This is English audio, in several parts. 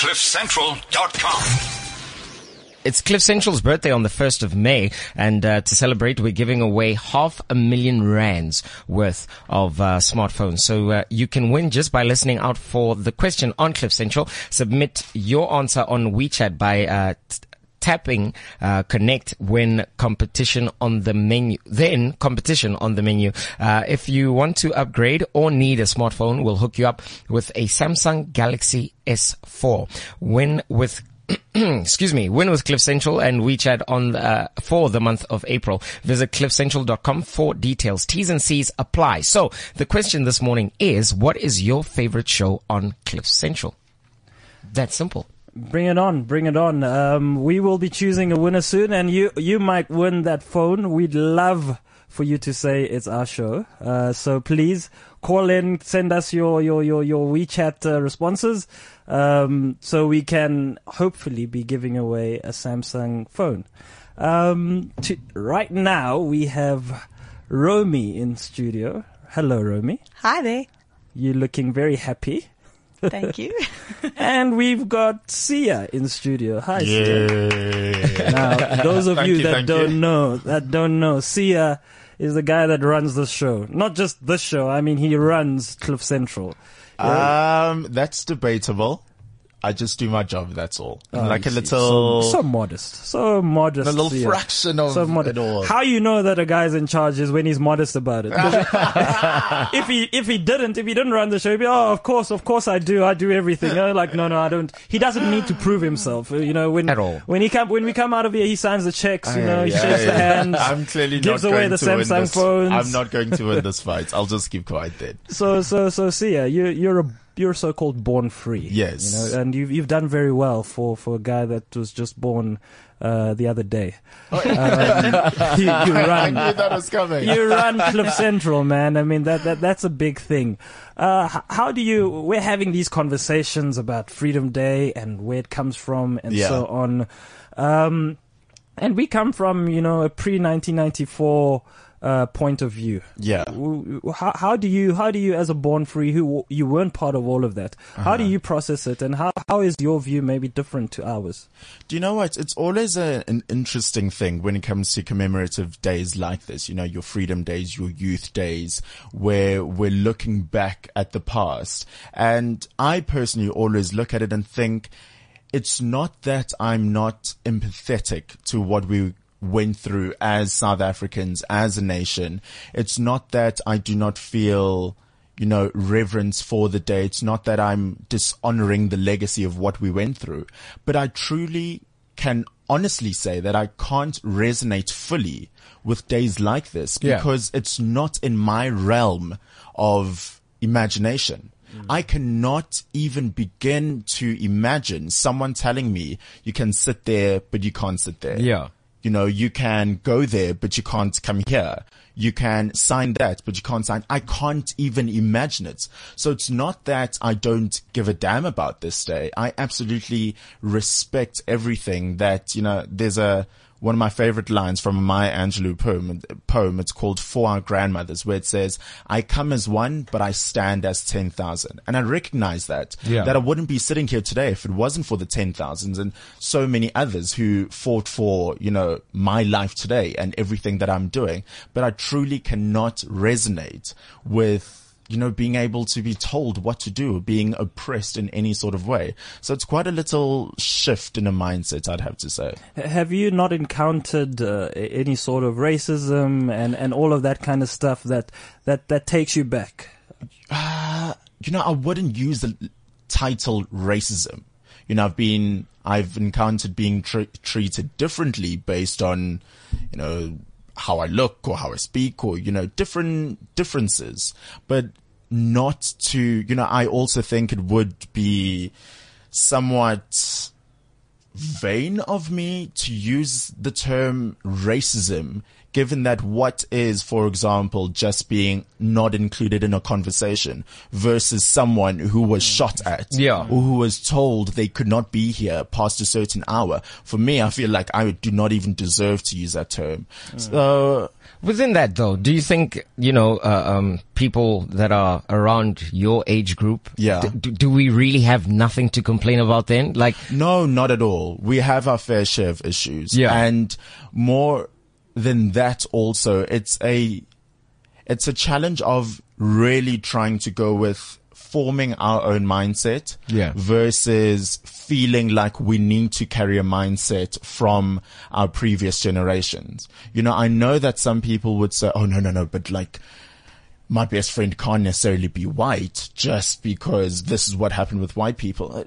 CliffCentral.com. It's Cliff Central's birthday on the 1st of May, and uh, to celebrate, we're giving away half a million rands worth of uh, smartphones. So uh, you can win just by listening out for the question on Cliff Central. Submit your answer on WeChat by uh, tapping uh, connect when competition on the menu then competition on the menu uh, if you want to upgrade or need a smartphone we'll hook you up with a samsung galaxy s4 win with excuse me, win with Cliff Central and WeChat on uh, for the month of April. Visit cliffcentral.com for details. T's and C's apply. So the question this morning is, what is your favorite show on Cliff Central? That's simple. Bring it on, bring it on. Um, we will be choosing a winner soon, and you you might win that phone. We'd love for you to say it's our show. Uh, so please call in, send us your your your your WeChat uh, responses, um, so we can hopefully be giving away a Samsung phone. Um, to, right now we have Romy in studio. Hello, Romy. Hi there. You're looking very happy. Thank you. and we've got Sia in studio. Hi, Sia. Yeah. Now, those of you you, that don't you. know, that don't know, Sia is the guy that runs the show. Not just this show. I mean, he runs Cliff Central. Um, that's debatable. I just do my job. That's all. Oh, like a see. little, so, so modest, so modest, a little Sia. fraction of so modest. it all. How you know that a guy's in charge is when he's modest about it. if he if he didn't, if he didn't run the show, he'd be oh, of course, of course, I do, I do everything. Oh, like no, no, I don't. He doesn't need to prove himself. uh, You know, when At all. when he come when we come out of here, he signs the checks. You know, he Yeah, shakes the hands. I'm clearly gives not away going the to win Samsung this. phones. I'm not going to win this fight. I'll just keep quiet then. So so so Sia, you you're a you're so-called born free. Yes. You know, and you've you've done very well for for a guy that was just born uh, the other day. Um, you, you I run. knew that was coming. You run Cliff Central, man. I mean that, that that's a big thing. Uh, how do you? We're having these conversations about Freedom Day and where it comes from and Yeah. so on. Um, and we come from you know a pre 1994 uh, point of view. Yeah. How, how do you how do you as a born free who you weren't part of all of that? How Uh-huh. do you process it, and how how is your view maybe different to ours? Do you know what? It's always a, an interesting thing when it comes to commemorative days like this. You know, your freedom days, your youth days, where we're looking back at the past. And I personally always look at it and think it's not that I'm not empathetic to what we went through as South Africans, as a nation. It's not that I do not feel you know, reverence for the day. It's not that I'm dishonoring the legacy of what we went through, but I truly can honestly say that I can't resonate fully with days like this Yeah. because it's not in my realm of imagination. Mm. I cannot even begin to imagine someone telling me you can sit there, but you can't sit there. Yeah. You know, you can go there, but you can't come here. You can sign that, but you can't sign. I can't even imagine it. So it's not that I don't give a damn about this day. I absolutely respect everything that, you know, there's a, one of my favorite lines from a Maya Angelou poem, poem. It's called For Our Grandmothers, where it says, I come as one, but I stand as 10,000. And I recognize that, Yeah. that I wouldn't be sitting here today if it wasn't for the 10,000s and so many others who fought for, you know, my life today and everything that I'm doing. But I truly cannot resonate with you know, being able to be told what to do, being oppressed in any sort of way. So it's quite a little shift in a mindset, I'd have to say. Have you not encountered uh, any sort of racism and, and all of that kind of stuff that, that, that takes you back? you know, I wouldn't use the title racism. You know, I've been, I've encountered being tr- treated differently based on, you know, how I look or how I speak or, you know, different differences, but not to, you know, I also think it would be somewhat vain of me to use the term racism given that what is, for example, just being not included in a conversation versus someone who was shot at Yeah. or who was told they could not be here past a certain hour. For me, I feel like I do not even deserve to use that term. So, Within that, though, do you think you know uh, um, people that are around your age group? Yeah. d- Do, do we really have nothing to complain about then? Like, No, not at all. We have our fair share of issues. Yeah. And more than that also, it's a, it's a challenge of really trying to go with forming our own mindset Yeah. versus feeling like we need to carry a mindset from our previous generations. You know, I know that some people would say, oh, no, no, no, but like, my best friend can't necessarily be white just because this is what happened with white people.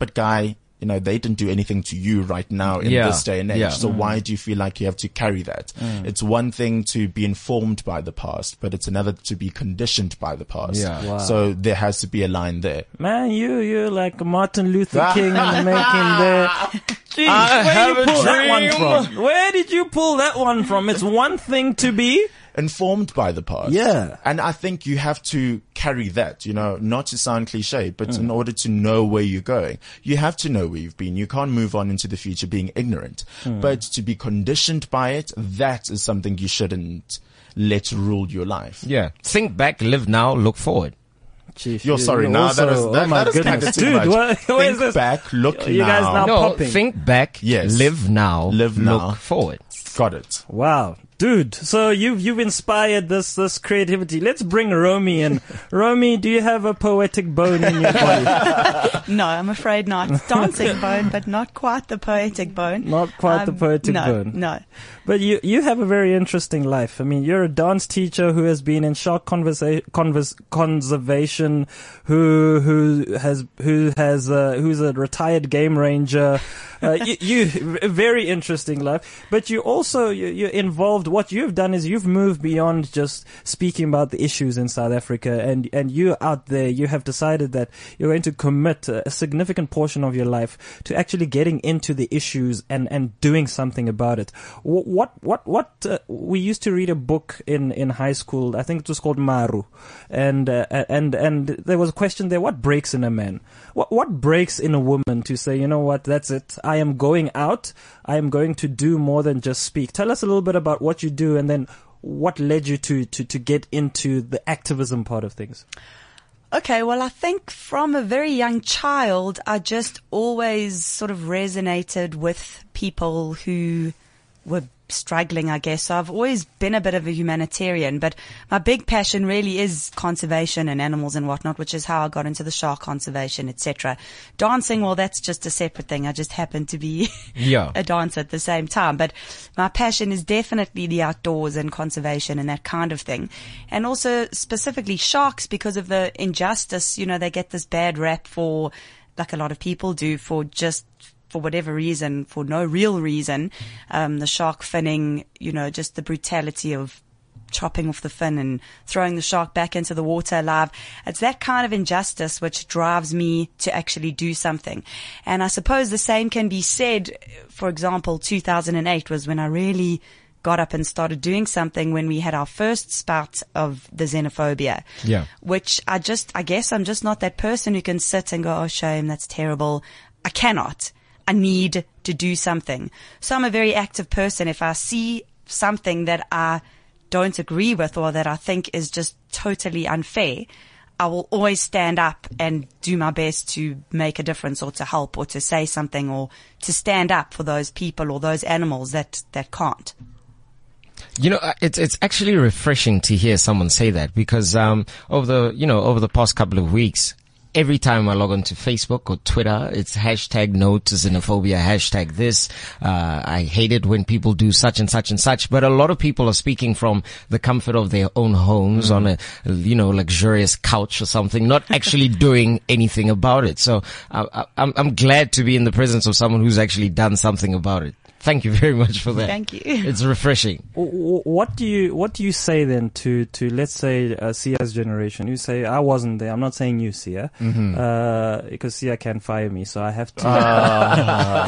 But guy, you know, they didn't do anything to you right now in Yeah, this day and age. yeah. So why mm. do you feel like you have to carry that? Mm. It's one thing to be informed by the past, but it's another to be conditioned by the past. Yeah. Wow. So there has to be a line there. Man, you you're like Martin Luther King in the making there. Jeez, I where have you a pull that one from? Where did you pull that one from? It's one thing to be. Informed by the past. Yeah. And I think you have to carry that, you know, not to sound cliche, but Mm. in order to know where you're going, you have to know where you've been. You can't move on into the future being ignorant, Mm. but to be conditioned by it, that is something you shouldn't let rule your life. yeah, think back, live now, look forward. Chief, You're sorry, now also- that is, oh that, my that is kind goodness. of too Dude, much. what- what Think is this? back, look You now. guys now- No, popping. think back, Yes. live now, Live now, look forward. Got it. Wow. Dude, so you've you've inspired this this creativity. Let's bring Romy in. Romy, do you have a poetic bone in your body? No, I'm afraid not. Dancing bone, but not quite the poetic bone. Not quite the Um, poetic no, bone. No. But you you have a very interesting life. I mean, you're a dance teacher who has been in shark conversa- convers- conservation, who who has who has uh, who's a retired game ranger. Uh, you, you very interesting life. But you also you, you're involved. What you've done is you've moved beyond just speaking about the issues in South Africa, and and you out there you have decided that you're going to commit a, a significant portion of your life to actually getting into the issues and and doing something about it. What what what uh, we used to read a book in in high school. I think it was called Maru, and uh, and and there was a question there: What breaks in a man? What what breaks in a woman to say, you know what, that's it. I am going out. I am going to do more than just speak. Tell us a little bit about what you do, and then what led you to to to get into the activism part of things. Okay, well, I think from a very young child, I just always sort of resonated with people who were struggling, I guess. So I've always been a bit of a humanitarian, but my big passion really is conservation and animals and whatnot, which is how I got into the shark conservation, etc. Dancing, well, that's just a separate thing. I just happen to be Yeah. a dancer at the same time. But my passion is definitely the outdoors and conservation and that kind of thing. And also specifically sharks because of the injustice. You know, they get this bad rap for, like a lot of people do, for just for whatever reason, for no real reason. Um, the shark finning, you know, just the brutality of chopping off the fin and throwing the shark back into the water alive. It's that kind of injustice which drives me to actually do something. And I suppose the same can be said, for example, 2008 was when I really got up and started doing something when we had our first spout of the xenophobia. Yeah. Which I just, I guess I'm just not that person who can sit and go, oh shame, that's terrible. I cannot. I need to do something. So I'm a very active person. If I see something that I don't agree with or that I think is just totally unfair, I will always stand up and do my best to make a difference or to help or to say something or to stand up for those people or those animals that, that can't. You know, uh, it's it's actually refreshing to hear someone say that because um, over the you know over the past couple of weeks, every time I log onto Facebook or Twitter, it's hashtag no to xenophobia, hashtag this. Uh, I hate it when people do such and such and such. But a lot of people are speaking from the comfort of their own homes on a you know luxurious couch or something, not actually doing anything about it. So uh, I, I'm I'm glad to be in the presence of someone who's actually done something about it. Thank you very much for that. Thank you. It's refreshing. W- w- What do you what do you say then to to let's say uh, Sia's generation? You say I wasn't there. I'm not saying you, Sia, uh, because Sia can fire me, so I have to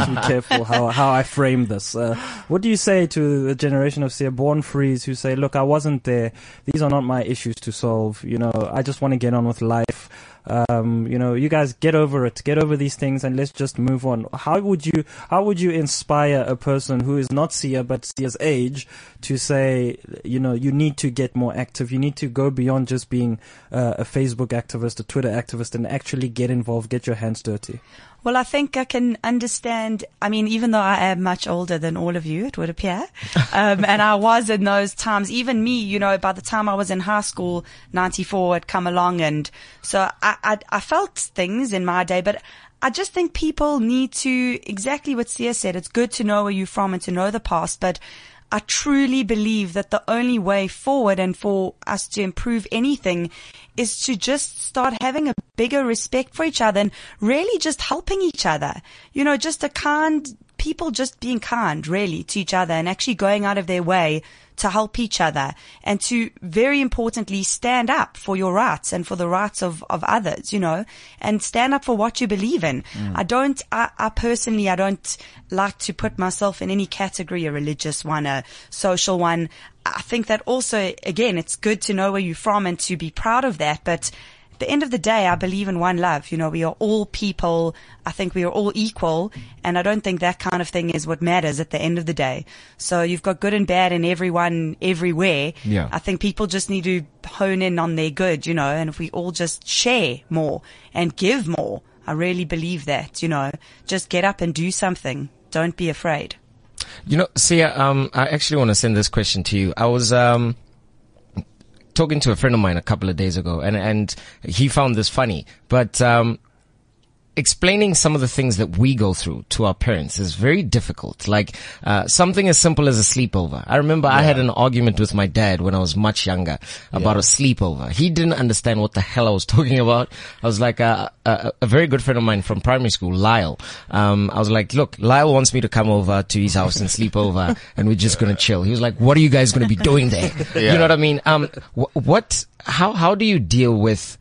be careful how how I frame this. Uh, what do you say to the generation of Sia born frees who say, "Look, I wasn't there. These are not my issues to solve. You know, I just want to get on with life." Um, you know, you guys get over it, get over these things, and let's just move on. How would you, how would you inspire a person who is not Sia but Sia's age to say, you know, you need to get more active. You need to go beyond just being uh, a Facebook activist, a Twitter activist, and actually get involved, get your hands dirty. Well, I think I can understand. I mean, even though I am much older than all of you, it would appear, um, and I was in those times. Even me, you know, by the time I was in high school, '94 had come along, and so I, I, I felt things in my day, but. I just think people need to, exactly what Sia said, it's good to know where you're from and to know the past, but I truly believe that the only way forward and for us to improve anything is to just start having a bigger respect for each other and really just helping each other. You know, just a kind, people just being kind really to each other and actually going out of their way to help each other and to very importantly stand up for your rights and for the rights of, of others, you know, and stand up for what you believe in. Mm. I don't, I, I personally, I don't like to put myself in any category, a religious one, a social one. I think that also, again, it's good to know where you're from and to be proud of that, but the end of the day, I believe in one love. You know, we are all people. I think we are all equal. And I don't think that kind of thing is what matters at the end of the day. So you've got good and bad in everyone, everywhere. Yeah. I think people just need to hone in on their good, you know, and if we all just share more and give more, I really believe that, you know, just get up and do something. Don't be afraid. You know, Sia, um, I actually want to send this question to you. I was, um, talking to a friend of mine a couple of days ago and, and he found this funny, but, um, explaining some of the things that we go through to our parents is very difficult. Like, uh, something as simple as a sleepover. I remember I had an argument with my dad when I was much younger about a sleepover. He didn't understand what the hell I was talking about. I was like, uh, a, a very good friend of mine from primary school, Lyle. Um, I was like, look, Lyle wants me to come over to his house and sleep over and we're just gonna chill. He was like, what are you guys gonna be doing there? You know what I mean? Um, wh- what, how, how do you deal with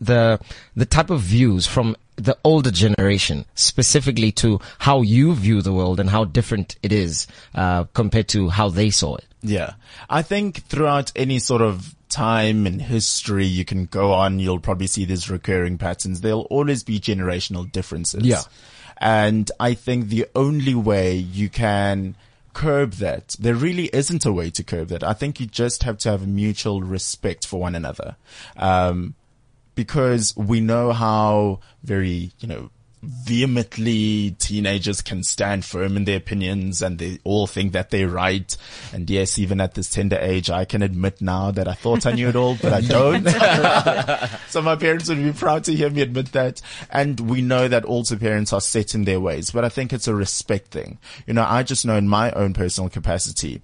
the the type of views from the older generation, specifically to how you view the world and how different it is uh, compared to how they saw it. Yeah. I think throughout any sort of time and history you can go on, you'll probably see these recurring patterns. There'll always be generational differences. Yeah. And I think the only way you can curb that, there really isn't a way to curb that. I think you just have to have mutual respect for one another. Um, because we know how very, you know, vehemently teenagers can stand firm in their opinions and they all think that they're right. And yes, even at this tender age, I can admit now that I thought I knew it all, but I don't. so my parents would be proud to hear me admit that. And we know that also parents are set in their ways, but I think it's a respect thing. You know, I just know in my own personal capacity,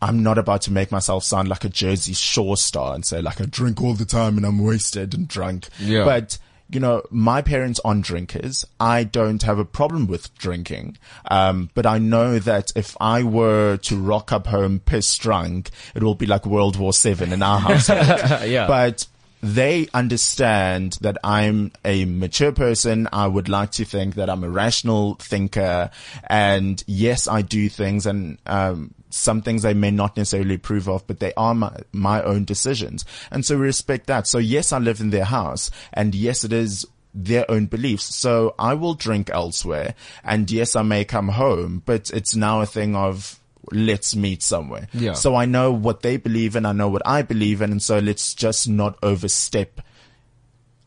I'm not about to make myself sound like a Jersey Shore star and say like I drink all the time and I'm wasted and drunk. Yeah. But you know, my parents aren't drinkers. I don't have a problem with drinking. Um, but I know that if I were to rock up home pissed drunk, it will be like World War Seven in our household. Yeah. But they understand that I'm a mature person. I would like to think that I'm a rational thinker. And yes, I do things and, um, some things I may not necessarily approve of, but they are my, my own decisions. And so we respect that. So yes, I live in their house and yes, it is their own beliefs. So I will drink elsewhere and yes, I may come home, but it's now a thing of let's meet somewhere. Yeah. So I know what they believe in. I know what I believe in. And so let's just not overstep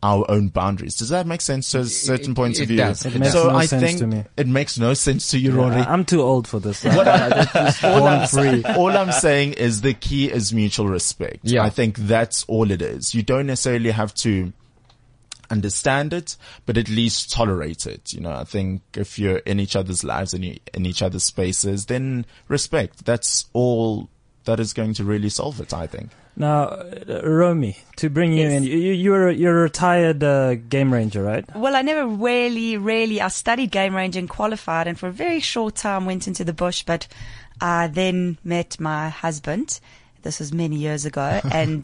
our own boundaries. Does that make sense to certain it- points it of view? does. It makes so no I sense think to me. it makes no sense to you, Rory. I- I'm too old for this. What I- all, I'm, free. all I'm saying is the key is mutual respect. Yeah. I think that's all it is. You don't necessarily have to understand it, but at least tolerate it. You know, I think if you're in each other's lives and you in each other's spaces, then respect. That's all that is going to really solve it, I think. Now, uh, Romy, to bring you Yes. in, you, you- you're a, you're a retired uh, game ranger, right? Well, I never really, really, I studied game ranging, qualified, and for a very short time went into the bush, but I then met my husband. This was many years ago and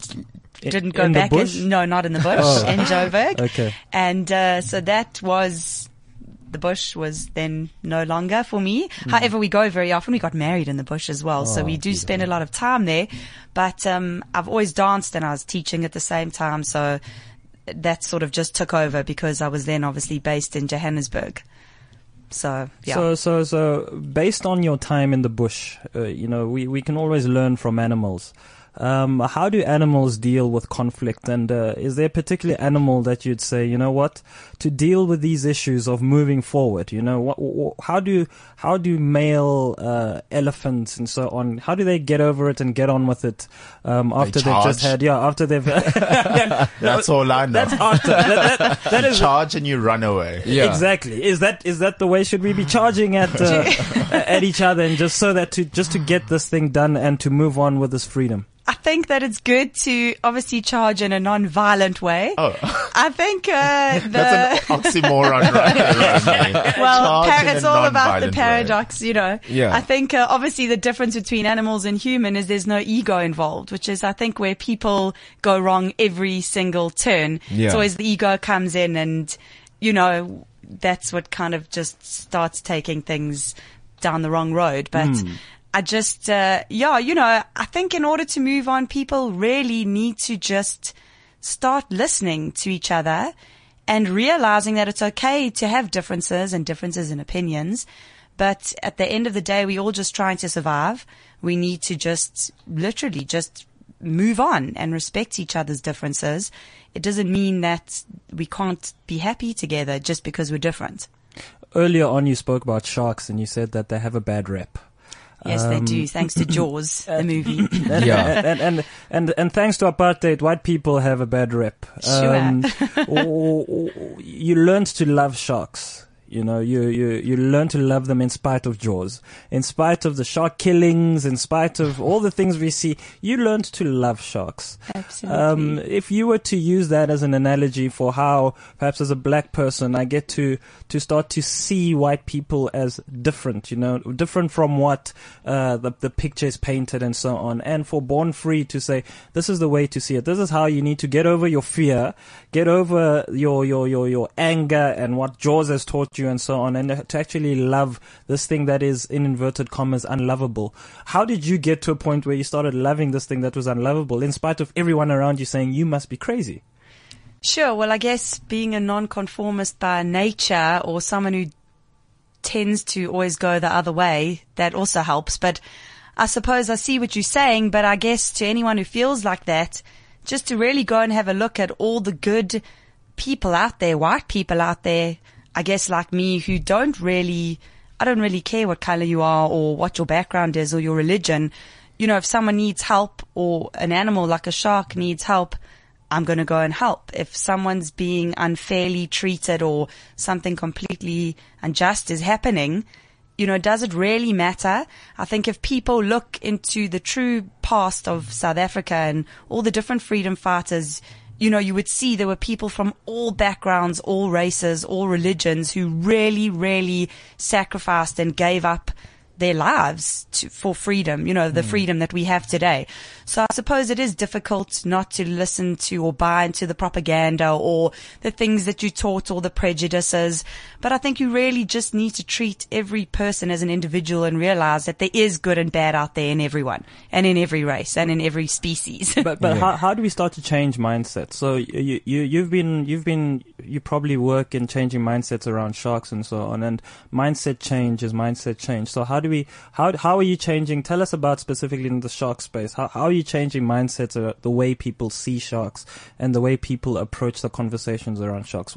didn't go in back. In, no, not in the bush, Oh. in Joburg. Okay. And, uh, so that was, the bush was then no longer for me. However, we go very often. We got married in the bush as well. so. Oh, we do spend a lot of time there, but, um, I've always danced and I was teaching at the same time. So that sort of just took over because I was then obviously based in Johannesburg. So, yeah. So, so, so, based on your time in the bush, uh, you know, we, we can always learn from animals. Um, how do animals deal with conflict? And uh, is there a particular animal that you'd say, you know what, to deal with these issues of moving forward? You know, what, wh- how do how do male uh, elephants and so on? How do they get over it and get on with it um, after they've just had? Yeah, after they've. yeah, That's all I know. That's after. That, that, that you is charge and you run away. Yeah. Exactly. Is that is that the way? Should we be charging at uh, at each other and just so that to just to get this thing done and to move on with this freedom? I think that it's good to obviously charge in a non-violent way. Oh, I think uh, the that's an oxymoron right there, well, par- it's all about the non-violent way. paradox, you know. Yeah. I think uh, obviously the difference between animals and human is there's no ego involved, which is I think where people go wrong every single turn. Yeah. It's always the ego comes in and, you know, that's what kind of just starts taking things down the wrong road. But I just, uh, yeah, you know, I think in order to move on, people really need to just start listening to each other and realizing that it's okay to have differences and differences in opinions. But at the end of the day, we're all just trying to survive. We need to just literally just move on and respect each other's differences. It doesn't mean that we can't be happy together just because we're different. Earlier on, you spoke about sharks and you said that they have a bad rep. Yes, they Um, do, thanks to Jaws, the movie. And, Yeah. and, and and and thanks to apartheid, white people have a bad rep. Um, Sure. o- o- you learned to love sharks. You know, you, you, you learn to love them in spite of Jaws, in spite of the shark killings, in spite of all the things we see. You learned to love sharks. Absolutely. Um, if you were to use that as an analogy for how, perhaps as a black person, I get to, to start to see white people as different, you know, different from what, uh, the, the picture is painted and so on. And for Born Free to say, this is the way to see it. This is how you need to get over your fear, get over your, your, your, your anger and what Jaws has taught you and so on, and to actually love this thing that is, in inverted commas, unlovable. How did you get to a point where you started loving this thing that was unlovable in spite of everyone around you saying you must be crazy? Sure. Well, I guess being a nonconformist by nature or someone who tends to always go the other way, that also helps. But I suppose I see what you're saying, but I guess to anyone who feels like that, just to really go and have a look at all the good people out there, white people out there, I guess like me who don't really, I don't really care what color you are or what your background is or your religion. You know, if someone needs help or an animal like a shark needs help, I'm going to go and help. If someone's being unfairly treated or something completely unjust is happening, you know, does it really matter? I think if people look into the true past of South Africa and all the different freedom fighters, you know, you would see there were people from all backgrounds, all races, all religions who really, really sacrificed and gave up their lives to, for freedom, you know, the hmm. freedom that we have today. So I suppose it is difficult not to listen to or buy into the propaganda or the things that you taught or the prejudices. But I think you really just need to treat every person as an individual and realize that there is good and bad out there in everyone and in every race and in every species. But but how how do we start to change mindsets? So you you you've been you've been you probably work in changing mindsets around sharks and so on, and mindset change is mindset change. So how do we how how are you changing? Tell us about specifically in the shark space. How how are you changing mindsets, uh, the way people see sharks and the way people approach the conversations around sharks?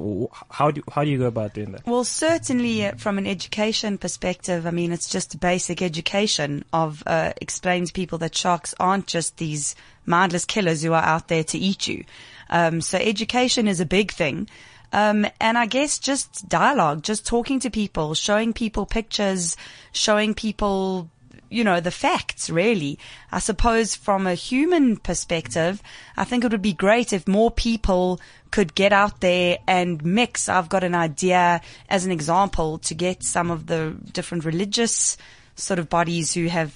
How do how do you go about doing that? Well, certainly uh, from an education perspective, I mean, it's just basic education of uh, explaining to people that sharks aren't just these mindless killers who are out there to eat you. Um, so education is a big thing. Um, and I guess just dialogue, just talking to people, showing people pictures, showing people you know, the facts really. I suppose from a human perspective, I think it would be great if more people could get out there and mix. I've got an idea as an example to get some of the different religious sort of bodies who have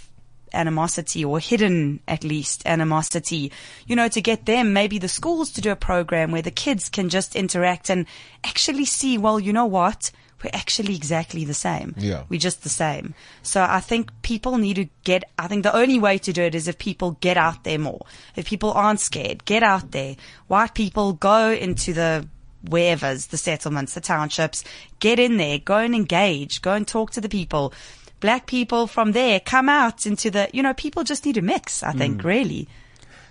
animosity or hidden at least animosity, you know, to get them, maybe the schools to do a program where the kids can just interact and actually see, well, you know what? We're actually exactly the same. Yeah. We're just the same. So I think people need to get, I think the only way to do it is if people get out there more. If people aren't scared, get out there. White people go into the wherever's, the settlements, the townships, get in there, go and engage, go and talk to the people. Black people from there come out into the, you know, people just need to mix, I think, really.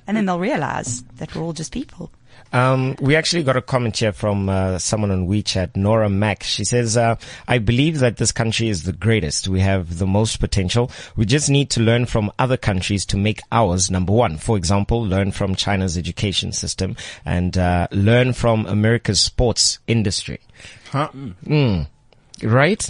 And then they'll realize that we're all just people. Um, we actually got a comment here from uh, someone on WeChat, Nora Mack. She says, uh, "I believe that this country is the greatest. We have the most potential. We just need to learn from other countries to make ours number one. For example, learn from China's education system and uh, learn from America's sports industry. Huh? Mm. Right?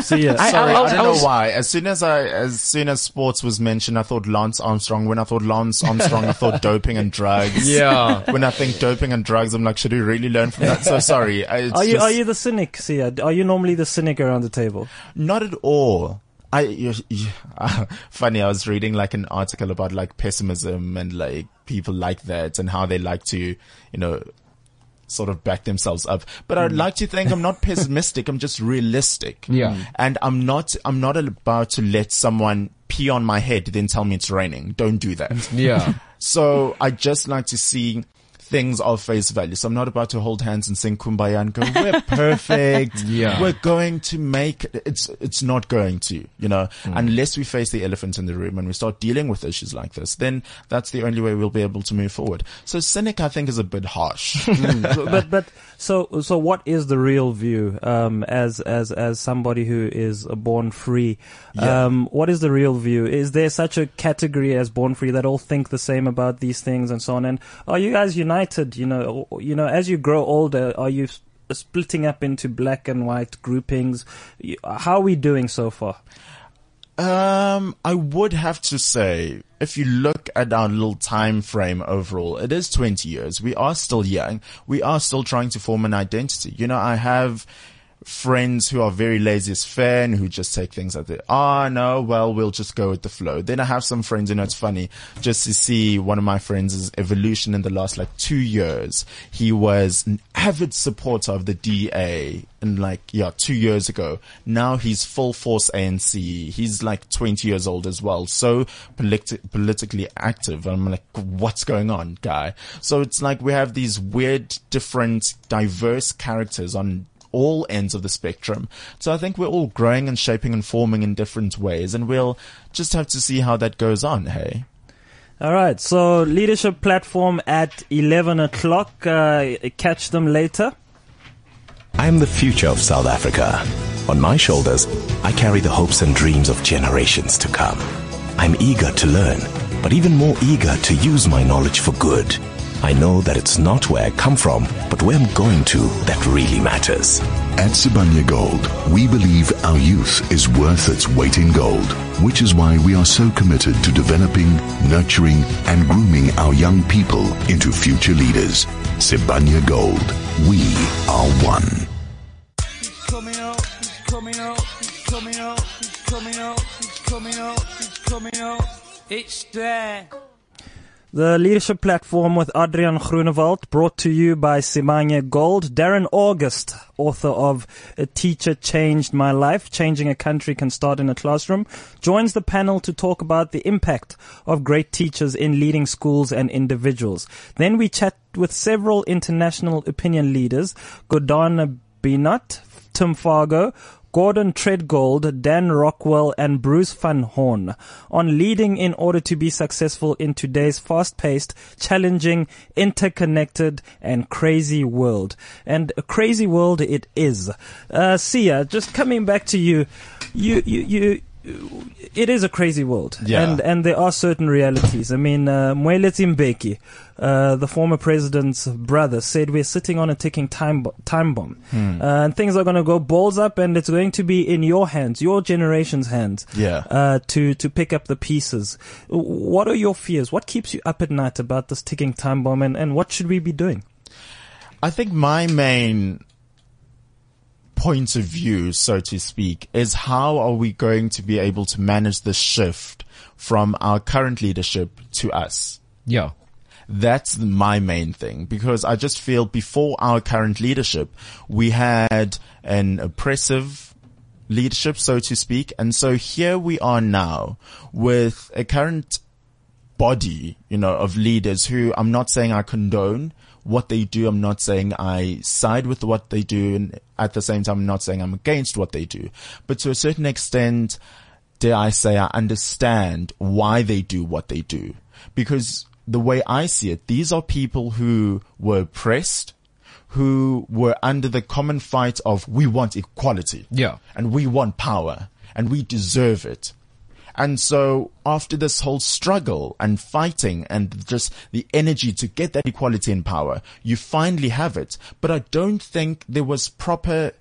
See ya. I- Sorry, I- I, I don't was- know why. As soon as I, as soon as sports was mentioned, I thought Lance Armstrong. When I thought Lance Armstrong, I thought doping and drugs. Yeah. When I think doping and drugs, I'm like, should we really learn from that? So sorry. I- it's Are you just- are you the cynic, Sia? Are you normally the cynic around the table? Not at all. I, you, you, uh, funny, I was reading like an article about like pessimism and like people like that and how they like to, you know, sort of back themselves up. But I'd mm. like to think I'm not pessimistic. I'm just realistic. Yeah. Mm. And I'm not, I'm not about to let someone pee on my head then tell me it's raining. Don't do that. Yeah. So I just like to see things of face value. So I'm not about to hold hands and sing kumbaya and go, we're perfect. Yeah. We're going to make it. It's, it's not going to, you know, unless we face the elephant in the room and we start dealing with issues like this, then that's the only way we'll be able to move forward. So cynic, I think is a bit harsh. but but so so what is the real view um, as as as somebody who is born free? Yeah. Um, what is the real view? Is there such a category as born free that all think the same about these things and so on? And are you guys united? You know, you know, as you grow older, are you splitting up into black and white groupings? How are we doing so far? Um, I would have to say, if you look at our little time frame overall, it is 20 years. We are still young. We are still trying to form an identity. You know, I have friends who are very lazy as fan who just take things as they are. No, well, we'll just go with the flow. Then I have some friends, you know, it's funny just to see one of my friends' evolution in the last like two years. He was an avid supporter of the DA and like, yeah, two years ago. Now he's full force ANC. He's like 20 years old as well. So politi- politically active. I'm like, what's going on, guy? So it's like we have these weird, different, diverse characters on all ends of the spectrum. So I think we're all growing and shaping and forming in different ways and we'll just have to see how that goes on, hey? All right. So leadership platform at eleven o'clock. Uh, catch them later. I am the future of South Africa. On my shoulders, I carry the hopes and dreams of generations to come. I'm eager to learn, but even more eager to use my knowledge for good. I know that it's not where I come from, but where I'm going to that really matters. At Sibanye Gold, we believe our youth is worth its weight in gold, which is why we are so committed to developing, nurturing, and grooming our young people into future leaders. Sibanye Gold, we are one. coming up, he's coming up, he's coming up, he's coming up, he's coming up, he's coming up. It's there. The leadership platform with Adrian Groenewald brought to you by Sibanye Gold. Darren August, author of A Teacher Changed My Life, Changing a Country Can Start in a Classroom, joins the panel to talk about the impact of great teachers in leading schools and individuals. Then we chat with several international opinion leaders, Gordana Biernat, Tim Fargo, Gordon Tredgold, Dan Rockwell, and Bruce Van Horn on leading in order to be successful in today's fast-paced, challenging, interconnected, and crazy world. And a crazy world it is. Uh, Sia, just coming back to you, you, you, you, it is a crazy world, Yeah. and and there are certain realities. I mean, uh, Moeletsi Mbeki, uh, the former president's brother, said we're sitting on a ticking time bo- time bomb, Hmm. uh, and things are going to go balls up, and it's going to be in your hands, your generation's hands, Yeah. uh, to to pick up the pieces. What are your fears? What keeps you up at night about this ticking time bomb, and, and what should we be doing? I think my main point of view, so to speak, is how are we going to be able to manage the shift from our current leadership to us? Yeah. That's my main thing because I just feel before our current leadership, we had an oppressive leadership, so to speak. And so here we are now with a current body, you know, of leaders who I'm not saying I condone what they do. I'm not saying I side with what they do. And at the same time, I'm not saying I'm against what they do, but to a certain extent, dare I say, I understand why they do what they do. Because the way I see it, these are people who were oppressed, who were under the common fight of we want equality. Yeah. And we want power and we deserve it. And so after this whole struggle and fighting and just the energy to get that equality and power, you finally have it. But I don't think there was proper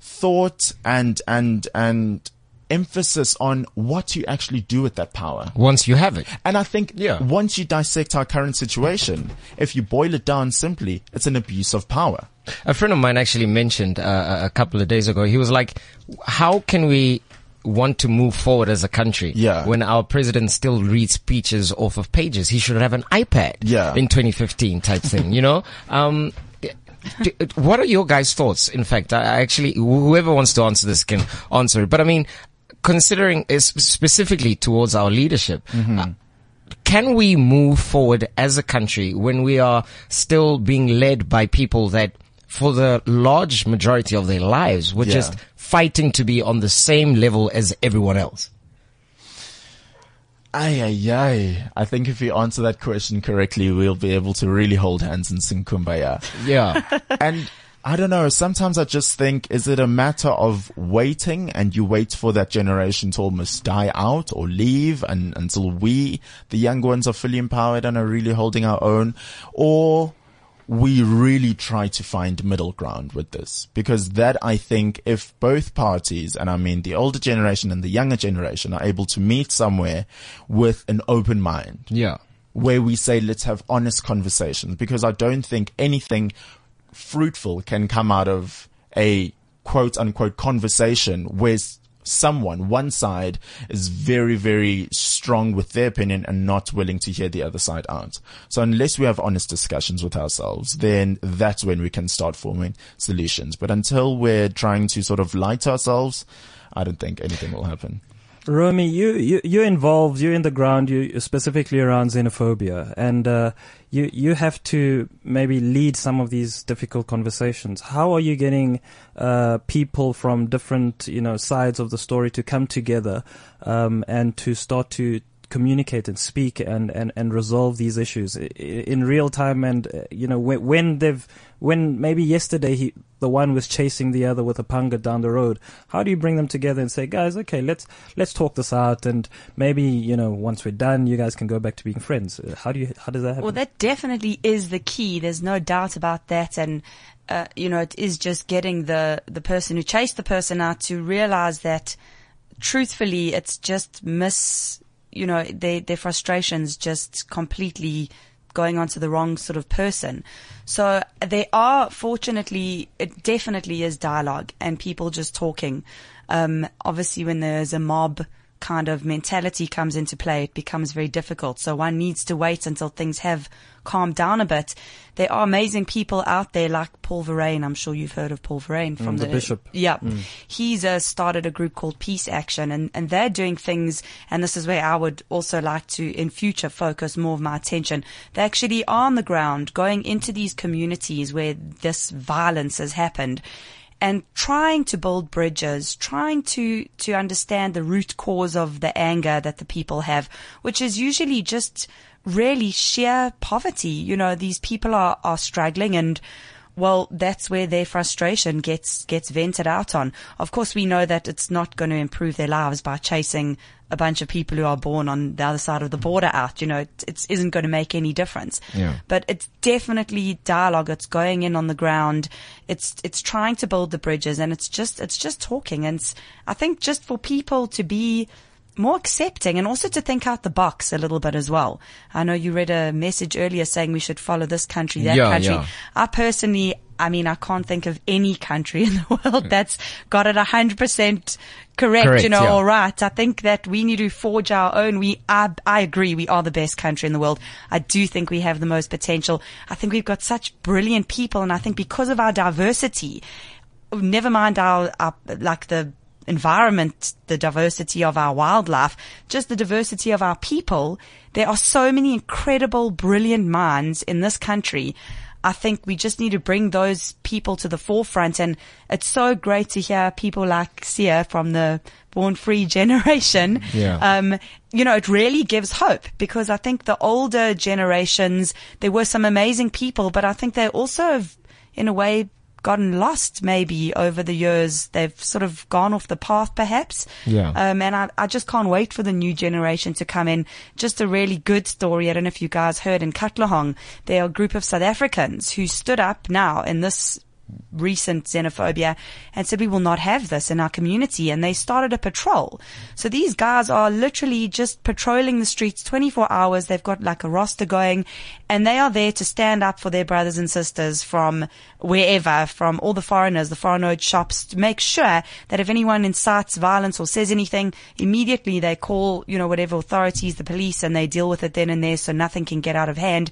thought and, and, and emphasis on what you actually do with that power. Once you have it. And I think Yeah. once you dissect our current situation, if you boil it down simply, it's an abuse of power. A friend of mine actually mentioned uh, a couple of days ago. He was like, "How can we want to move forward as a country Yeah. when our president still reads speeches off of pages? He should have an iPad Yeah. in 2015 type thing. You know." Um, what are your guys' thoughts? In fact, I actually, whoever wants to answer this can answer it. But I mean, considering specifically towards our leadership, uh, can we move forward as a country when we are still being led by people that for the large majority of their lives were Yeah. just fighting to be on the same level as everyone else? Ay, ay, ay. I think if we answer that question correctly, we'll be able to really hold hands and sing kumbaya. Yeah. and I don't know. Sometimes I just think, is it a matter of waiting and you wait for that generation to almost die out or leave and until we, the young ones are fully empowered and are really holding our own or we really try to find middle ground with this. Because that I think if both parties, and I mean the older generation and the younger generation are able to meet somewhere with an open mind, yeah. where we say let's have honest conversations because I don't think anything fruitful can come out of a quote unquote conversation where someone, one side is very, very strong with their opinion and not willing to hear the other side out. So unless we have honest discussions with ourselves, then that's when we can start forming solutions. But until we're trying to sort of lie to ourselves, I don't think anything will happen. Romy, you, you, you're involved, you're in the ground, you specifically around xenophobia, and, uh, you, you have to maybe lead some of these difficult conversations. How are you getting, uh, people from different, you know, sides of the story to come together, um, and to start to communicate and speak and, and, and resolve these issues in real time and, uh, you know, when, when they've, when maybe yesterday he, the one was chasing the other with a panga down the road. How do you bring them together and say, guys, okay, let's let's talk this out, and maybe you know once we're done, you guys can go back to being friends. Uh, How do you how does that happen? Well, that definitely is the key. There's no doubt about that. And, uh, you know, it is just getting the, the person who chased the person out to realize that truthfully, it's just miss, you know, their, their frustrations just completely going onto the wrong sort of person. So there are, fortunately, it definitely is dialogue and people just talking. Um, obviously when there's a mob kind of mentality comes into play, it becomes very difficult. So one needs to wait until things have calmed down a bit. There are amazing people out there like Paul Verryn. I'm sure you've heard of Paul Verryn from Mm, the bishop. Yeah. He's uh, started a group called Peace Action and, and they're doing things. And this is where I would also like to in future focus more of my attention. They actually are on the ground going into these communities where this violence has happened and trying to build bridges, trying to, to understand the root cause of the anger that the people have, which is usually just really sheer poverty. You know, these people are, are struggling and well, that's where their frustration gets, gets vented out on. Of course, we know that it's not going to improve their lives by chasing a bunch of people who are born on the other side of the border out. You know, it, it isn't going to make any difference. Yeah. But it's definitely dialogue. It's going in on the ground. It's, it's trying to build the bridges and it's just, it's just talking. And I think just for people to be, more accepting and also to think out the box a little bit as well. I know you read a message earlier saying we should follow this country, that Yeah, country. yeah. I personally, I mean, I can't think of any country in the world that's got it 100% correct, Correct, you know, yeah. or right. I think that we need to forge our own. We, I, I agree, we are the best country in the world. I do think we have the most potential. I think we've got such brilliant people and I think because of our diversity, never mind our, our like the environment, the diversity of our wildlife, just the diversity of our people. There are so many incredible, brilliant minds in this country. I think we just need to bring those people to the forefront. And it's so great to hear people like Sia from the born free generation. Yeah. Um, you know, it really gives hope because I think the older generations, there were some amazing people, but I think they also have, in a way, gotten lost maybe over the years. They've sort of gone off the path perhaps. Yeah. Um, and I, I just can't wait for the new generation to come in. Just a really good story. I don't know if you guys heard in Katlehong, there are a group of South Africans who stood up now in this recent xenophobia and said we will not have this in our community and they started a patrol. So these guys are literally just patrolling the streets 24 hours. They've got like a roster going and they are there to stand up for their brothers and sisters from wherever, from all the foreigners, the foreign owned shops to make sure that if anyone incites violence or says anything, immediately they call, you know, whatever authorities, the police and they deal with it then and there so nothing can get out of hand.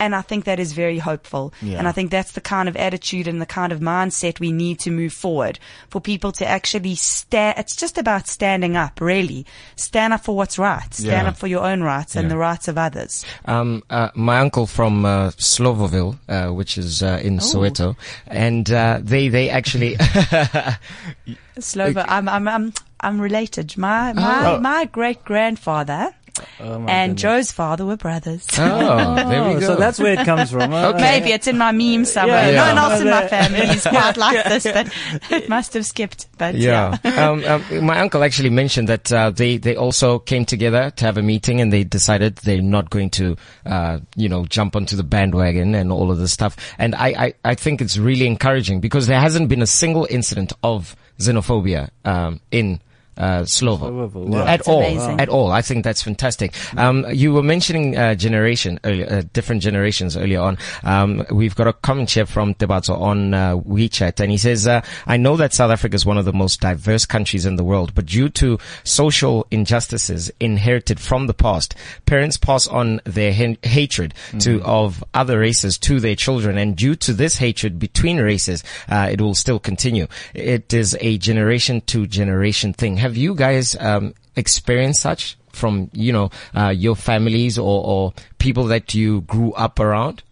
And I think that is very hopeful. Yeah. And I think that's the kind of attitude and the kind of mindset we need to move forward for people to actually stand. It's just about standing up, really. Stand up for what's right. Stand Yeah. up for your own rights and Yeah. the rights of others. Um, uh, my uncle from uh, Slovoville, uh, which is uh, in Soweto, and uh, they they actually Slovo, I'm, I'm, I'm, I'm related. My, my, Oh. my great grandfather Oh my and goodness. Joe's father were brothers. oh there we Oh, go. So that's where it comes from. huh? Maybe it's in my meme somewhere. Yeah, no one else in my Yeah. family is quite like this, but it must have skipped. But Yeah. yeah. um, um, my uncle actually mentioned that uh, they they also came together to have a meeting and they decided they're not going to uh, you know jump onto the bandwagon and all of this stuff. And I, I I think it's really encouraging because there hasn't been a single incident of xenophobia um, in. Uh, Slovo. Slovoville, wow. At That's all, amazing. at all. I think that's fantastic. Um, you were mentioning uh, generation, earlier, uh, different generations earlier on. Um, we've got a comment here from Tebato on uh, WeChat, and he says, uh, "I know that South Africa is one of the most diverse countries in the world, but due to social injustices inherited from the past, parents pass on their hen- hatred to of other races to their children, and due to this hatred between races, uh, it will still continue. It is a generation to generation thing. Have you guys um, experienced such from you know uh, your families or, or people that you grew up around?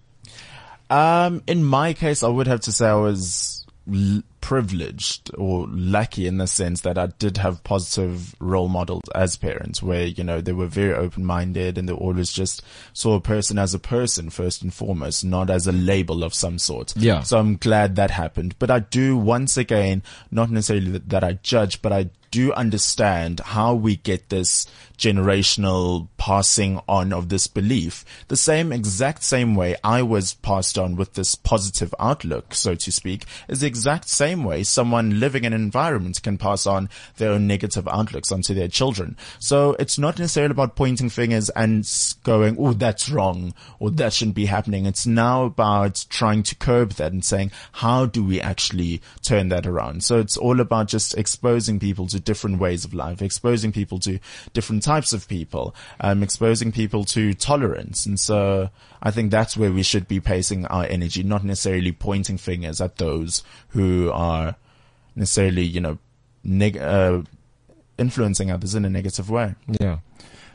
Um, in my case, I would have to say I was privileged or lucky in the sense that I did have positive role models as parents where, you know, they were very open-minded and they always just saw a person as a person first and foremost, not as a label of some sort. Yeah. So I'm glad that happened. But I do once again, not necessarily that, that I judge, but I do understand how we get this generational passing on of this belief the same exact same way I was passed on with this positive outlook, so to speak, is the exact same way someone living in an environment can pass on their own negative outlooks onto their children. So it's not necessarily about pointing fingers and going, oh, that's wrong or that shouldn't be happening. It's now about trying to curb that and saying, how do we actually turn that around? So it's all about just exposing people to different ways of life, exposing people to different types of people, um, exposing people to tolerance. And so I think that's where we should be placing our energy, not necessarily pointing fingers at those who are necessarily, you know, neg- uh, influencing others in a negative way. Yeah.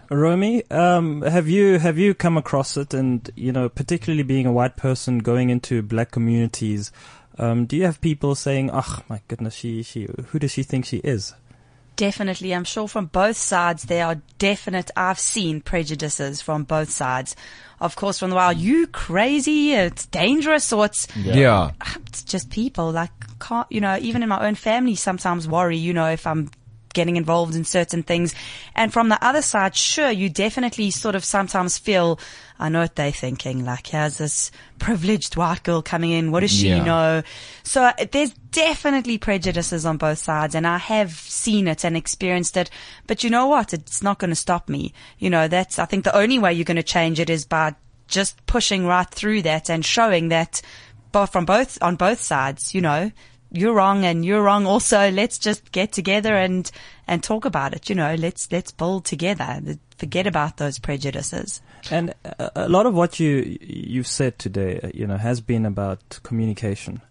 Romy, um, have you have you come across it? And you know, particularly being a white person going into black communities, um, do you have people saying, "Oh my goodness, she she who does she think she is?" Definitely. I'm sure from both sides there are definite, I've seen prejudices from both sides. Of course, from the, wild, you crazy, it's dangerous, or it's, Yeah. Ah, it's just people like can't you know even in my own family sometimes worry you know if i'm getting involved in certain things. And from the other side sure you definitely sort of sometimes feel i know what they're thinking like here's this privileged white girl coming in. What does she Yeah. know? So uh, there's definitely prejudices on both sides and i have seen it and experienced it. But you know what? It's not going to stop me. You know that's i think the only way you're going to change it is by just pushing right through that and showing that but from both on both sides, you know, you're wrong and you're wrong also. Let's just get together and and talk about it. You know, let's let's build together. Forget about those prejudices. And a, lot of what you you've said today, you know, has been about communication.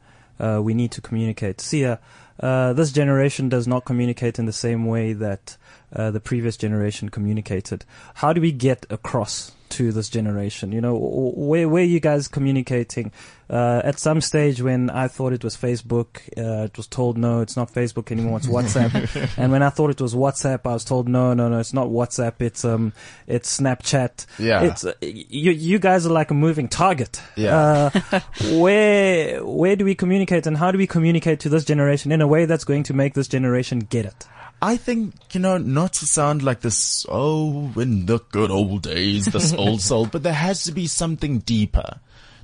Uh, we need to communicate. See, uh, uh, this generation does not communicate in the same way that uh, the previous generation communicated. How do we get across to this generation? You know, where where are you guys communicating? Uh, at some stage, when I thought it was Facebook, uh, it was told no, it's not Facebook anymore, it's WhatsApp. and when I thought it was WhatsApp, I was told no, no, no, it's not WhatsApp, it's um, it's Snapchat. Yeah. It's uh, you you guys are like a moving target. Yeah. Uh, where where do we communicate and how do we communicate to this generation in a way that's going to make this generation get it? I think, you know, not to sound like this, oh, in the good old days, this old soul, but there has to be something deeper.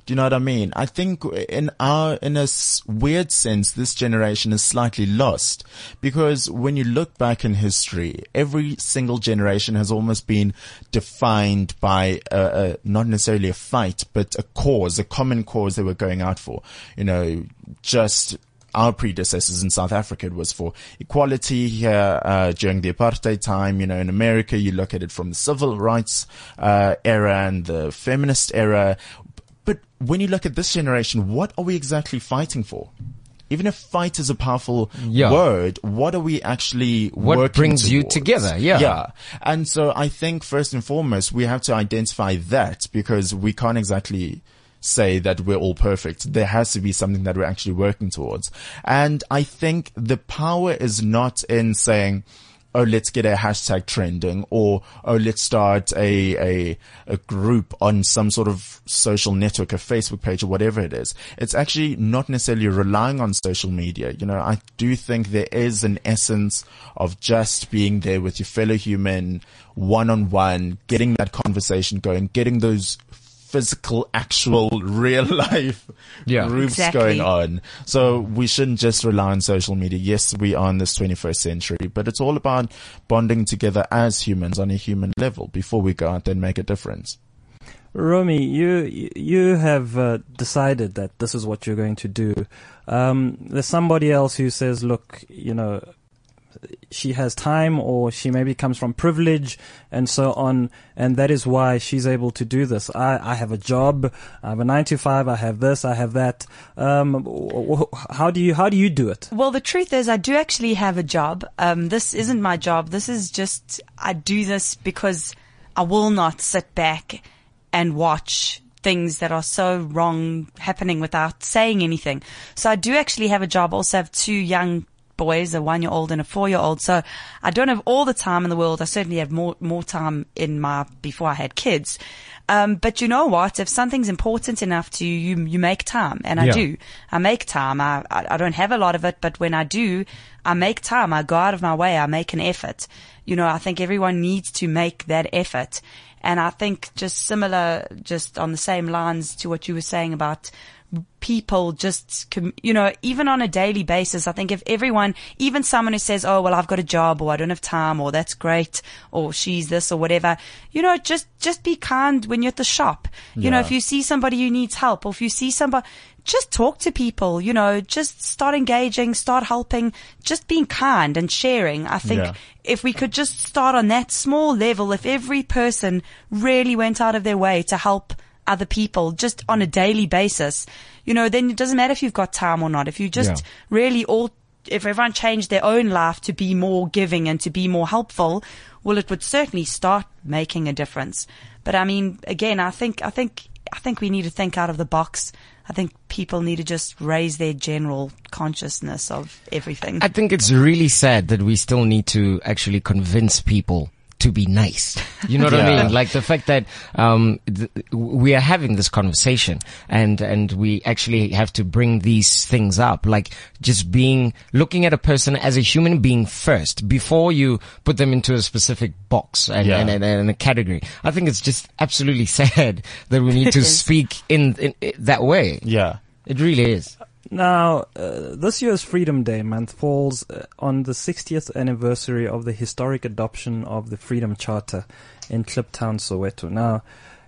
Do you know what I mean? I think in our, in a weird sense, this generation is slightly lost because when you look back in history, every single generation has almost been defined by a, a, not necessarily a fight, but a cause, a common cause they were going out for. You know, just our predecessors in South Africa, it was for equality here uh, during the apartheid time. You know, in America, you look at it from the civil rights uh, era and the feminist era. But when you look at this generation, what are we exactly fighting for? Even if fight is a powerful Yeah. word, what are we actually What brings you together? Yeah. Yeah. And so I think first and foremost, we have to identify that because we can't exactly say that we're all perfect. There has to be something that we're actually working towards. And I think the power is not in saying, oh, let's get a hashtag trending or, oh, let's start a, a, a group on some sort of social network, a Facebook page or whatever it is. It's actually not necessarily relying on social media. You know, I do think there is an essence of just being there with your fellow human one on one, getting that conversation going, getting those physical, actual, real life Yeah. groups Exactly. going on. So we shouldn't just rely on social media. Yes, we are in this 21st century, but it's all about bonding together as humans on a human level before we go out and make a difference. Romy, you you have uh, decided that this is what you're going to do. Um, there's somebody else who says, look, you know, she has time or she maybe comes from privilege and so on, and that is why she's able to do this. I, I have a job, I have a nine to five, I have this, I have that. Um, how do you how do you do it? Well, the truth is, I do actually have a job. Um, this isn't my job. This is just I do this because I will not sit back and watch things that are so wrong happening without saying anything. So I do actually have a job. Also have two young boys, a one year old and a four year old. So I don't have all the time in the world. I certainly have more, more time in my, before I had kids. Um, but you know what? If something's important enough to you, you, you make time. And I Yeah. do. I make time. I, I, I don't have a lot of it, but when I do, I make time. I go out of my way. I make an effort. You know, I think everyone needs to make that effort. And I think just similar, just on the same lines to what you were saying about people just, you know, even on a daily basis, I think if everyone, even someone who says, oh, well, I've got a job or I don't have time or that's great or she's this or whatever, you know, just, just be kind when you're at the shop. You know, if you see somebody who needs help or if you see somebody, just talk to people, you know, just start engaging, start helping, just being kind and sharing. I think Yeah. if we could just start on that small level, if every person really went out of their way to help other people just on a daily basis, you know, then it doesn't matter if you've got time or not. If you just Yeah. really all, if everyone changed their own life to be more giving and to be more helpful, well, it would certainly start making a difference. But I mean, again, I think, I think I think we need to think out of the box. I think people need to just raise their general consciousness of everything. I think it's really sad that we still need to actually convince people to be nice. You know what I mean? Like the fact that um, th- we are having this conversation, and and we actually have to bring these things up, like just being looking at a person as a human being first before you put them into a specific box and Yeah. and, and, and a category. I think it's just absolutely sad that we need to speak in, in, in that way. Yeah. It really is. Now, uh, this year's Freedom Day month falls uh, on the 60th anniversary of the historic adoption of the Freedom Charter in Kliptown, Soweto. Now,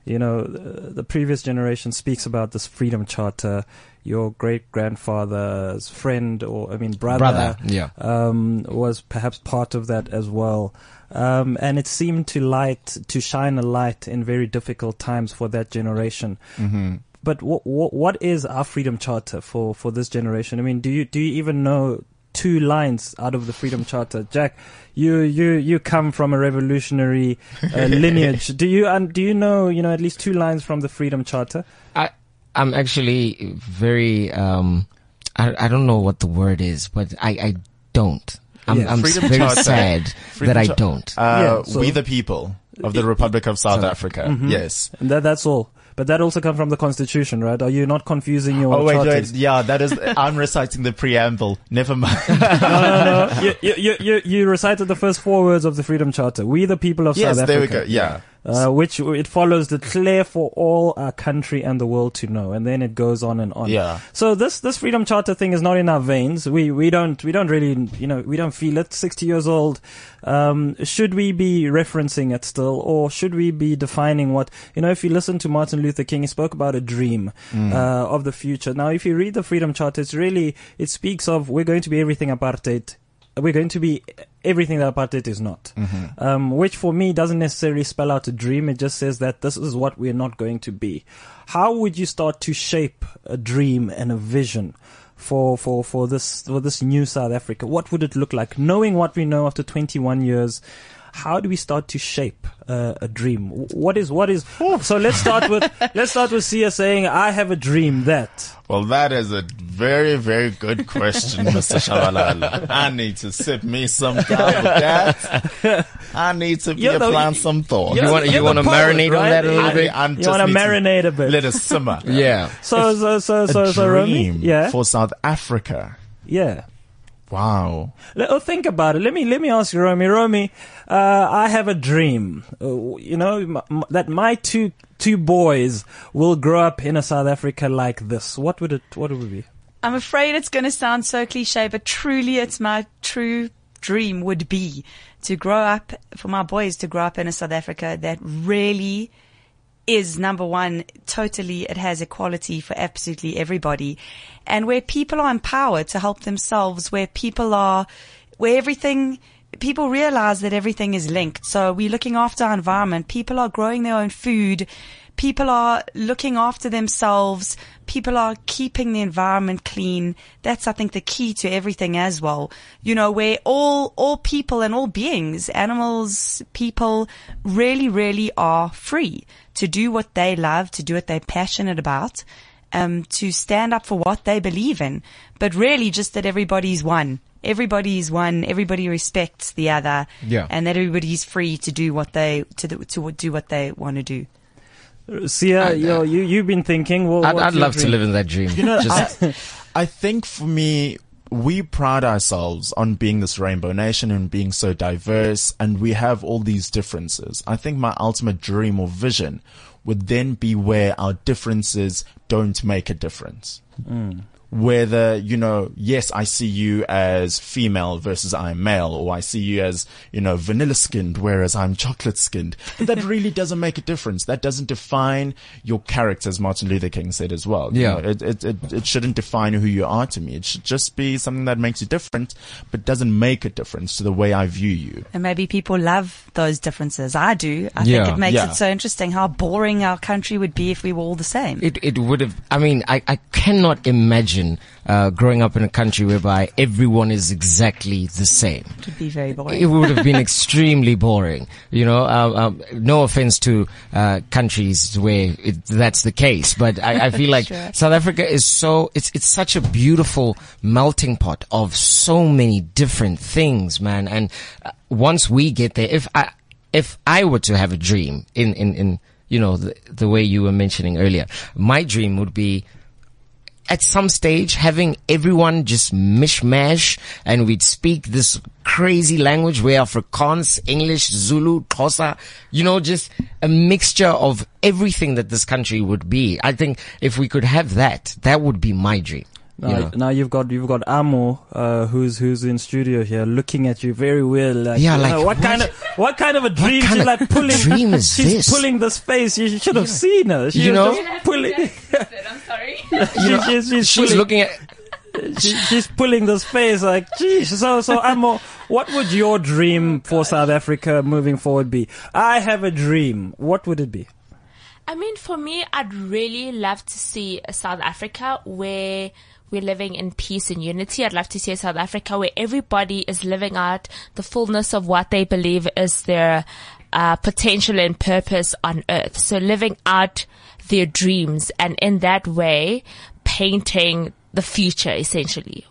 you know, the, the previous generation speaks about this Freedom Charter. Your great grandfather's friend, or I mean, brother, Brother, yeah. um, was perhaps part of that as well. Um, and it seemed to light, to shine a light in very difficult times for that generation. Mm-hmm. But what what what is our freedom charter for for this generation? I mean, do you do you even know two lines out of the freedom charter? Jack, you you you come from a revolutionary uh, lineage. Do you um, do you know you know at least two lines from the freedom charter? I I'm actually very um I I don't know what the word is, but I I don't. I'm Yeah, I'm very Charter. sad Freedom that I don't. Uh, Yeah, so- we the people of the Republic of South Africa. Yes. And that that's all. But that also comes from the constitution, right? Are you not confusing your Oh wait, wait, yeah, that is. I'm reciting the preamble. Never mind. no, no, no. You, you, you, you, recited the first four words of the Freedom Charter. We the people of yes, South there we Africa. go. Yeah. Uh, which it follows declare for all our country and the world to know, and then it goes on and on. Yeah. So this this freedom charter thing is not in our veins. We we don't we don't really you know we don't feel it. Sixty years old. Um, should we be referencing it still, or should we be defining what you know? If you listen to Martin Luther King, he spoke about a dream uh, of the future. Now, if you read the freedom charter, it's really it speaks of we're going to be everything apartheid we're going to be everything that apartheid is not. Um, which for me doesn't necessarily spell out a dream. It just says that this is what we're not going to be. How would you start to shape a dream and a vision for, for, for this, for this new South Africa? What would it look like? Knowing what we know after 21 years, how do we start to shape uh, a dream? What is, what is, so let's start with, let's start with Sia saying, I have a dream that. Well, that is a very, very good question, Mr. Shabalala. I need to sip me some down with that. I need to be You're the- some thought. You want- You're wanna the poet, marinate on that a little I- bit? I'm You want to marinate a bit. Let it simmer. Yeah. So, so, so, so, a so, Romy, dream yeah, for South Africa. yeah. Wow. Let- Oh, think about it. Let me let me ask you, Romy. Romy, uh, I have a dream. Uh, you know m- m- that my two two boys will grow up in a South Africa like this. What would it What would it be? I'm afraid it's going to sound so cliche, but truly it's my true dream would be to grow up, for my boys to grow up in a South Africa that really is number one, totally, it has equality for absolutely everybody. And where people are empowered to help themselves, where people are, where everything, people realize that everything is linked. So we're looking after our environment. People are growing their own food. People are looking after themselves. People are keeping the environment clean. That's, I think, the key to everything as well. You know, where all, all people and all beings, animals, people really, really are free to do what they love, to do what they're passionate about, um, to stand up for what they believe in. But really just that everybody's one. Everybody is one. Everybody respects the other. Yeah. And that everybody's free to do what they, to, do- to do what they want to do. Sia, I- uh, you know, you you've been thinking. Well, I'd, I'd your love to live in that dream. You know, Just, I, I think for me, we pride ourselves on being this rainbow nation and being so diverse, and we have all these differences. I think my ultimate dream or vision would then be where our differences don't make a difference. Mm. Whether, you know, yes, I see you as female versus I'm male, or I see you as, you know, vanilla skinned, whereas I'm chocolate skinned. But that really doesn't make a difference. That doesn't define your character, as Martin Luther King said as well. You Yeah. know, it, it, it, it shouldn't define who you are to me. It should just be something that makes you different, but doesn't make a difference to the way I view you. And maybe people love those differences. I do. I Yeah. think it makes Yeah. it so interesting how boring our country would be if we were all the same. it, it would have, I mean, I, I cannot imagine imagine uh, growing up in a country whereby everyone is exactly the same. It would be very boring. It would have been extremely boring. You know, um, um, no offense to uh, countries where it, that's the case, but I, I feel like Sure. South Africa is so it's it's such a beautiful melting pot of so many different things, man. And uh, once we get there, if I if I were to have a dream in in in you know the, the way you were mentioning earlier, my dream would be at some stage having everyone just mishmash and we'd speak this crazy language where Afrikaans, English, Zulu, Xhosa, you know, just a mixture of everything that this country would be. I think if we could have that, that would be my dream. Now, you know? now you've got you've got Amo, uh, who's who's in studio here, looking at you very well. Like, Yeah, like, know, what, what- kind of what kind of a dream? kind She's like pulling. dream is she's this? pulling this face. You should have seen her. She You know? pulling. I'm sorry. she, she's, she's, She's pulling, looking at, she, she's pulling this face like, geez. So, so Amo, what would your dream for South Africa moving forward be? I have a dream. What would it be? I mean, for me, I'd really love to see a South Africa where we're living in peace and unity. I'd love to see a South Africa where everybody is living out the fullness of what they believe is their uh, potential and purpose on earth. So living out their dreams and in that way painting the future essentially.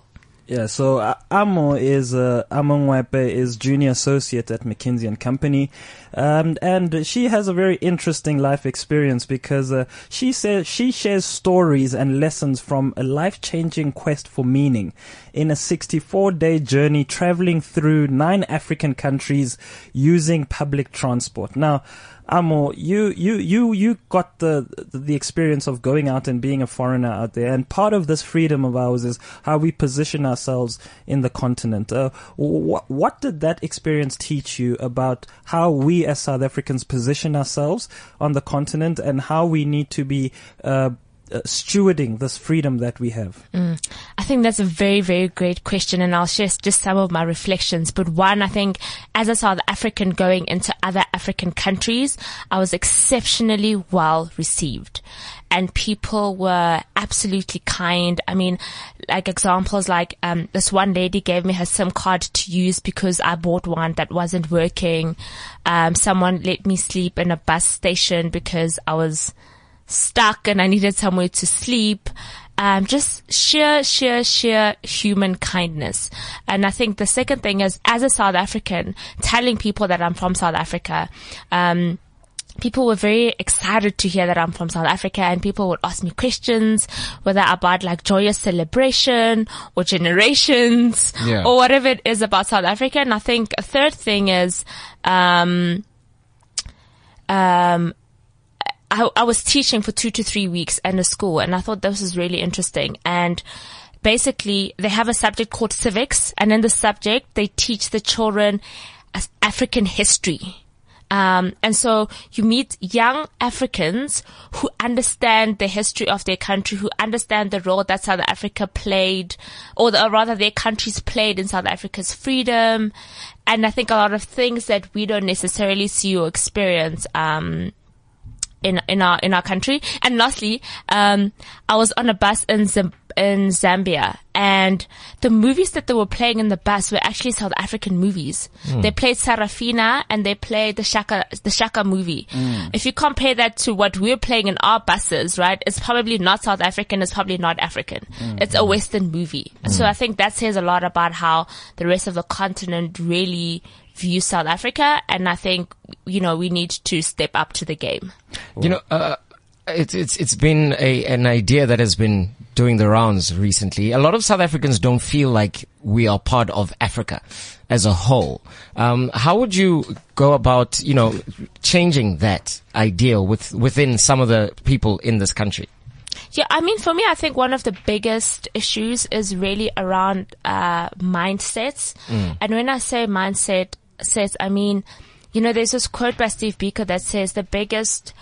Yeah, so uh, Amo is uh, Amo Mwepe is junior associate at McKinsey and Company, um, and she has a very interesting life experience because uh, she says she shares stories and lessons from a life-changing quest for meaning in a 64-day journey traveling through nine African countries using public transport. Now. Amo, you, you, you, you got the, the experience of going out and being a foreigner out there. And part of this freedom of ours is how we position ourselves in the continent. Uh, wh- what did that experience teach you about how we as South Africans position ourselves on the continent and how we need to be, uh, uh, stewarding this freedom that we have? I think that's a very, very great question, and I'll share just some of my reflections. But one, I think, as a South African going into other African countries, I was exceptionally well received. And people were absolutely kind. I mean, like examples like, um, this one lady gave me her SIM card to use because I bought one that wasn't working. Um, someone let me sleep in a bus station because I was, stuck and I needed somewhere to sleep. Um, just sheer, sheer, sheer human kindness. And I think the second thing is, as a South African, telling people that I'm from South Africa, um, people were very excited to hear that I'm from South Africa and people would ask me questions, whether about like joyous celebration or generations Yeah. or whatever it is about South Africa. And I think a third thing is, um, um, I, I was teaching for two to three weeks in a school and I thought this was really interesting. And basically they have a subject called civics and in the subject they teach the children African history. Um, and so you meet young Africans who understand the history of their country, who understand the role that South Africa played, or, the, or rather their countries played in South Africa's freedom. And I think a lot of things that we don't necessarily see or experience, um, in in our in our country. And lastly, um, I was on a bus in Zim- in Zambia, and the movies that they were playing in the bus were actually South African movies. Hmm. They played Sarafina and they played the Shaka the Shaka movie. Hmm. If you compare that to what we're playing in our buses, right, it's probably not South African. It's probably not African. Hmm. It's a Western movie. So I think that says a lot about how the rest of the continent really views South Africa, and I think you know we need to step up to the game. You know, uh, it's it's it's been a an idea that has been doing the rounds recently. A lot of South Africans don't feel like we are part of Africa as a whole. Um, how would you go about, you know, changing that idea with within some of the people in this country? Yeah, I mean, for me, I think one of the biggest issues is really around uh, mindsets. And when I say mindset, sets, I mean, you know, there's this quote by Steve Biko that says the biggest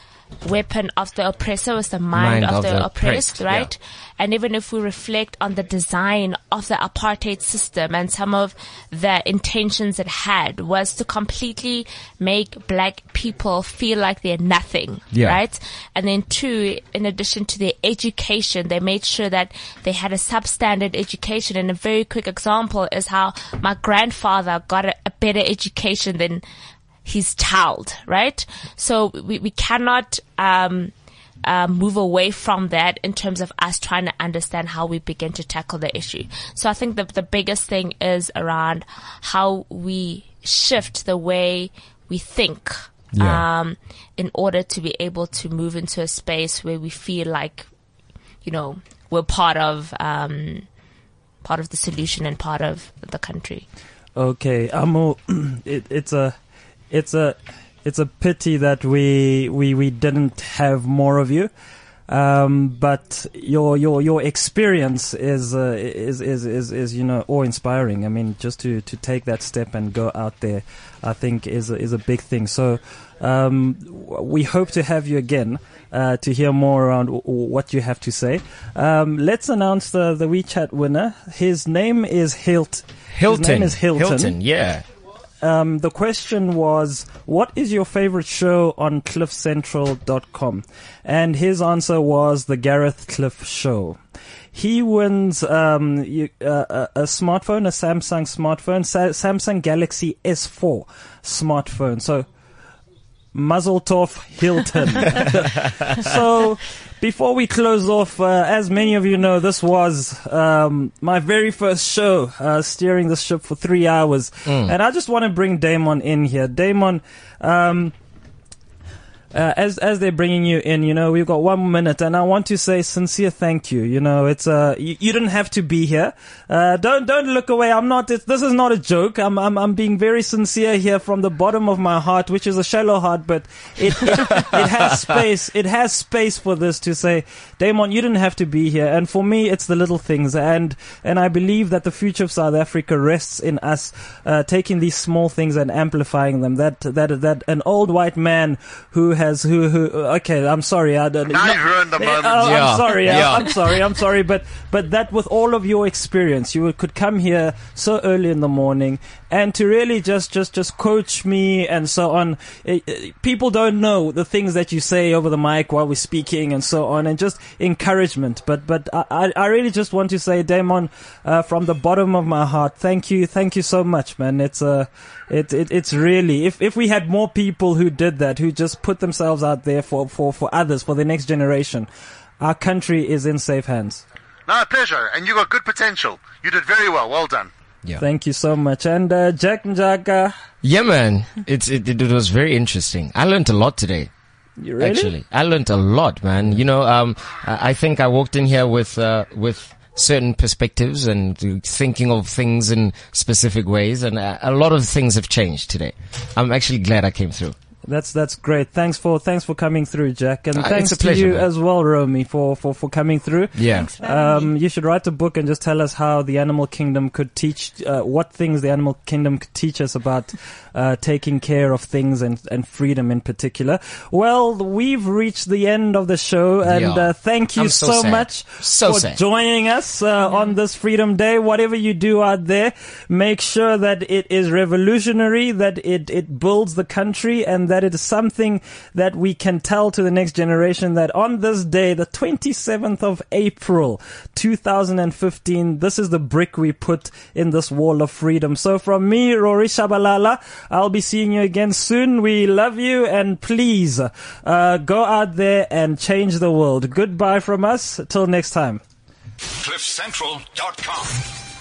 weapon of the oppressor was the mind, Mind of, of the, the oppressed, oppressed, yeah. right? And even if we reflect on the design of the apartheid system and some of the intentions it had was to completely make black people feel like they're nothing, Yeah. right? And then two, in addition to their education, they made sure that they had a substandard education. And a very quick example is how my grandfather got a, a better education than his child, right? So we, we cannot, um, uh, move away from that in terms of us trying to understand how we begin to tackle the issue. So I think the, the biggest thing is around how we shift the way we think, Yeah. um, in order to be able to move into a space where we feel like, you know, we're part of, um, part of the solution and part of the country. Okay, Amo, it, it's a, it's a, it's a pity that we we we didn't have more of you. Um, but your your your experience is uh, is, is is is you know awe inspiring. I mean, just to to take that step and go out there, I think is a, is a big thing. So. Um, we hope to have you again uh, to hear more around w- w- what you have to say. Um, let's announce the the WeChat winner. His name is Hilt. Hilton. His name is Hilton. Hilton, yeah. Um, the question was, what is your favorite show on cliffcentral.com? And his answer was the Gareth Cliff Show. He wins um, you, uh, a, smartphone, a Samsung smartphone, Sa- Samsung Galaxy S4 smartphone. So, mazel tov Hilton. so, before we close off, uh, as many of you know, this was um, my very first show, uh, steering the ship for three hours, and I just want to bring Damon in here. Damon, um, uh, as as they're bringing you in, you know, we've got one minute, and I want to say sincere thank you. You know, it's uh, you, you didn't have to be here. Uh, don't don't look away. I'm not. This is not a joke. I'm I'm I'm being very sincere here from the bottom of my heart, which is a shallow heart, but it it, it has space. It has space for this to say, Damon, you didn't have to be here. And for me, it's the little things, and and I believe that the future of South Africa rests in us uh, taking these small things and amplifying them. That that that an old white man who has who who okay, I'm sorry, I don't. Now you've ruined the moment. oh, Yeah. I'm sorry. Yeah. I, I'm sorry. I'm sorry. But but that with all of your experience, you could come here so early in the morning and to really just just just coach me and so on. Eh, eh, People don't know the things that you say over the mic while we're speaking and so on, and just encouragement. But but I I I really just want to say, Damon, uh, from the bottom of my heart, thank you, thank you so much, man. It's uh, it, it it's really if if we had more people who did that, who just put themselves out there for for for others, for the next generation, our country is in safe hands. No, pleasure. And you got good potential. You did very well. Well done. Yeah. Thank you so much. And uh, Jack Njaka, Yeah, man. It's, it, it was very interesting. I learned a lot today. you ready? Actually, I learned a lot, man. You know, um, I I think I walked in here with, uh, with certain perspectives and thinking of things in specific ways and uh, a lot of things have changed today. I'm actually glad I came through. That's that's great. Thanks for thanks for coming through, Jack, and Uh, thanks it's a pleasure, to you man. as well, Romy, for, for, for coming through. Yeah. Um, you should write a book and just tell us how the animal kingdom could teach, uh, what things the animal kingdom could teach us about uh, taking care of things and, and freedom in particular. Well, we've reached the end of the show, and Yeah. uh, thank you I'm so sad. much So for sad. joining us uh, on this Freedom Day. Whatever you do out there, make sure that it is revolutionary, that it, it builds the country, and that it is something that we can tell to the next generation that on this day, the 27th of April, 2015, this is the brick we put in this wall of freedom. So from me, Rory Shabalala, I'll be seeing you again soon. We love you, and please uh, go out there and change the world. Goodbye from us. Till next time. CliffCentral.com.